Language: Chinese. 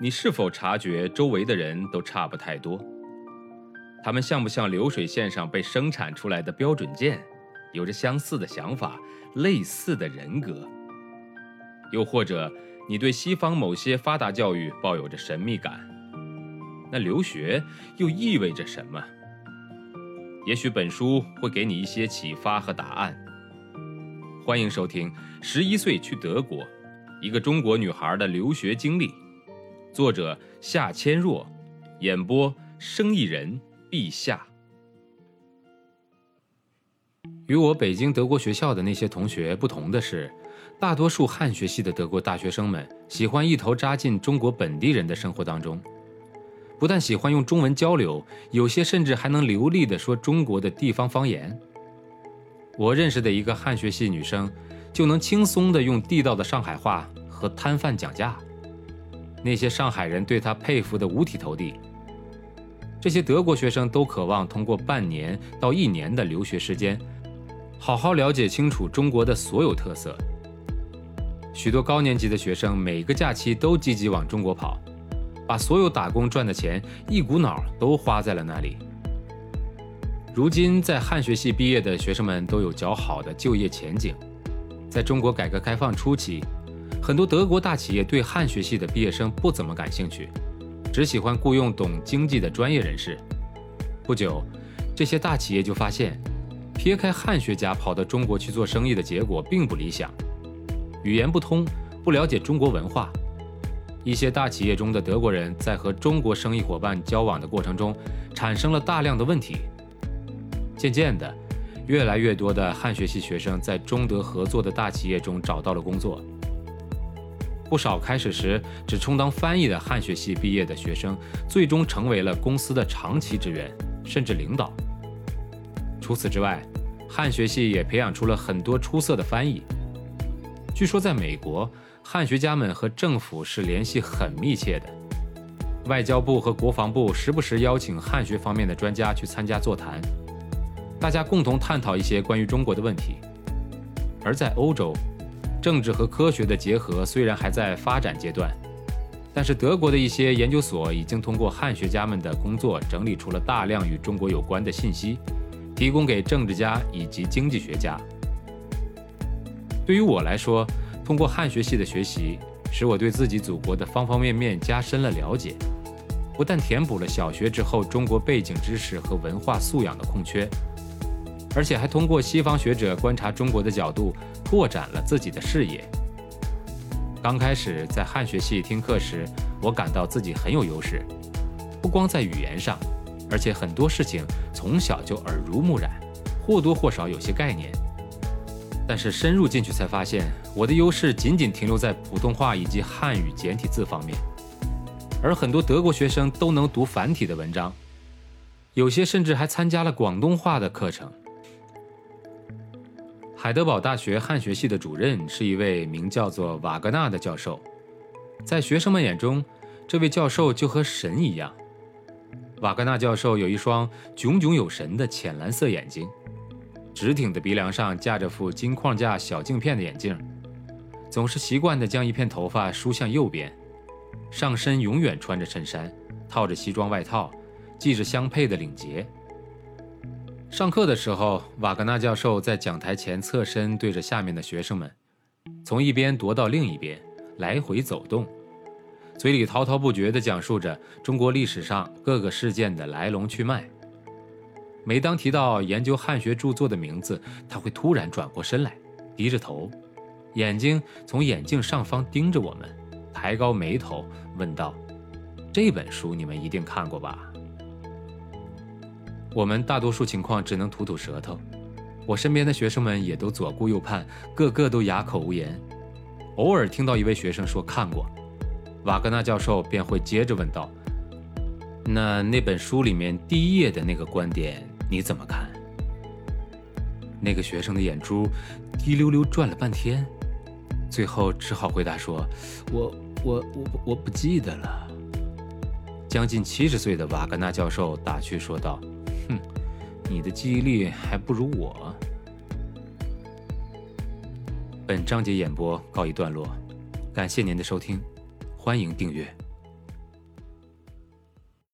你是否察觉周围的人都差不太多？他们像不像流水线上被生产出来的标准件，有着相似的想法、类似的人格？又或者，你对西方某些发达教育抱有着神秘感？那留学又意味着什么？也许本书会给你一些启发和答案。欢迎收听《十一岁去德国》，一个中国女孩的留学经历。作者夏千若，演播生意人陛下。与我北京德国学校的那些同学不同的是，大多数汉学系的德国大学生们喜欢一头扎进中国本地人的生活当中，不但喜欢用中文交流，有些甚至还能流利地说中国的地方方言。我认识的一个汉学系女生，就能轻松地用地道的上海话和摊贩讲价。那些上海人对他佩服得五体投地。这些德国学生都渴望通过半年到一年的留学时间，好好了解清楚中国的所有特色。许多高年级的学生每个假期都积极往中国跑，把所有打工赚的钱一股脑都花在了那里。如今在汉学系毕业的学生们都有较好的就业前景。在中国改革开放初期。很多德国大企业对汉学系的毕业生不怎么感兴趣，只喜欢雇佣懂经济的专业人士。不久，这些大企业就发现，撇开汉学家跑到中国去做生意的结果并不理想。语言不通，不了解中国文化，一些大企业中的德国人在和中国生意伙伴交往的过程中，产生了大量的问题。渐渐的，越来越多的汉学系学生在中德合作的大企业中找到了工作。不少开始时只充当翻译的汉学系毕业的学生，最终成为了公司的长期职员，甚至领导。除此之外，汉学系也培养出了很多出色的翻译。据说，在美国，汉学家们和政府是联系很密切的，外交部和国防部时不时邀请汉学方面的专家去参加座谈，大家共同探讨一些关于中国的问题。而在欧洲，政治和科学的结合虽然还在发展阶段，但是德国的一些研究所已经通过汉学家们的工作整理出了大量与中国有关的信息，提供给政治家以及经济学家。对于我来说，通过汉学系的学习，使我对自己祖国的方方面面加深了了解，不但填补了小学之后中国背景知识和文化素养的空缺。而且还通过西方学者观察中国的角度，拓展了自己的视野。刚开始在汉学系听课时，我感到自己很有优势，不光在语言上，而且很多事情从小就耳濡目染，或多或少有些概念。但是深入进去才发现，我的优势仅仅停留在普通话以及汉语简体字方面，而很多德国学生都能读繁体的文章，有些甚至还参加了广东话的课程。海德堡大学汉学系的主任是一位名叫做瓦格纳的教授，在学生们眼中，这位教授就和神一样。瓦格纳教授有一双炯炯有神的浅蓝色眼睛，直挺的鼻梁上架着副金框架小镜片的眼镜，总是习惯地将一片头发梳向右边，上身永远穿着衬衫，套着西装外套，系着相配的领结。上课的时候，瓦格纳教授在讲台前侧身对着下面的学生们，从一边踱到另一边，来回走动，嘴里滔滔不绝地讲述着中国历史上各个事件的来龙去脉。每当提到研究汉学著作的名字，他会突然转过身来，低着头，眼睛从眼镜上方盯着我们，抬高眉头问道：“这本书你们一定看过吧？”我们大多数情况只能吐吐舌头，我身边的学生们也都左顾右盼，个个都哑口无言。偶尔听到一位学生说看过，瓦格纳教授便会接着问道：“那那本书里面第一页的那个观点你怎么看？”那个学生的眼珠滴溜溜转了半天，最后只好回答说：“我我我我不记得了。”将近七十岁的瓦格纳教授打趣说道。哼，你的记忆力还不如我。本章节演播告一段落，感谢您的收听，欢迎订阅。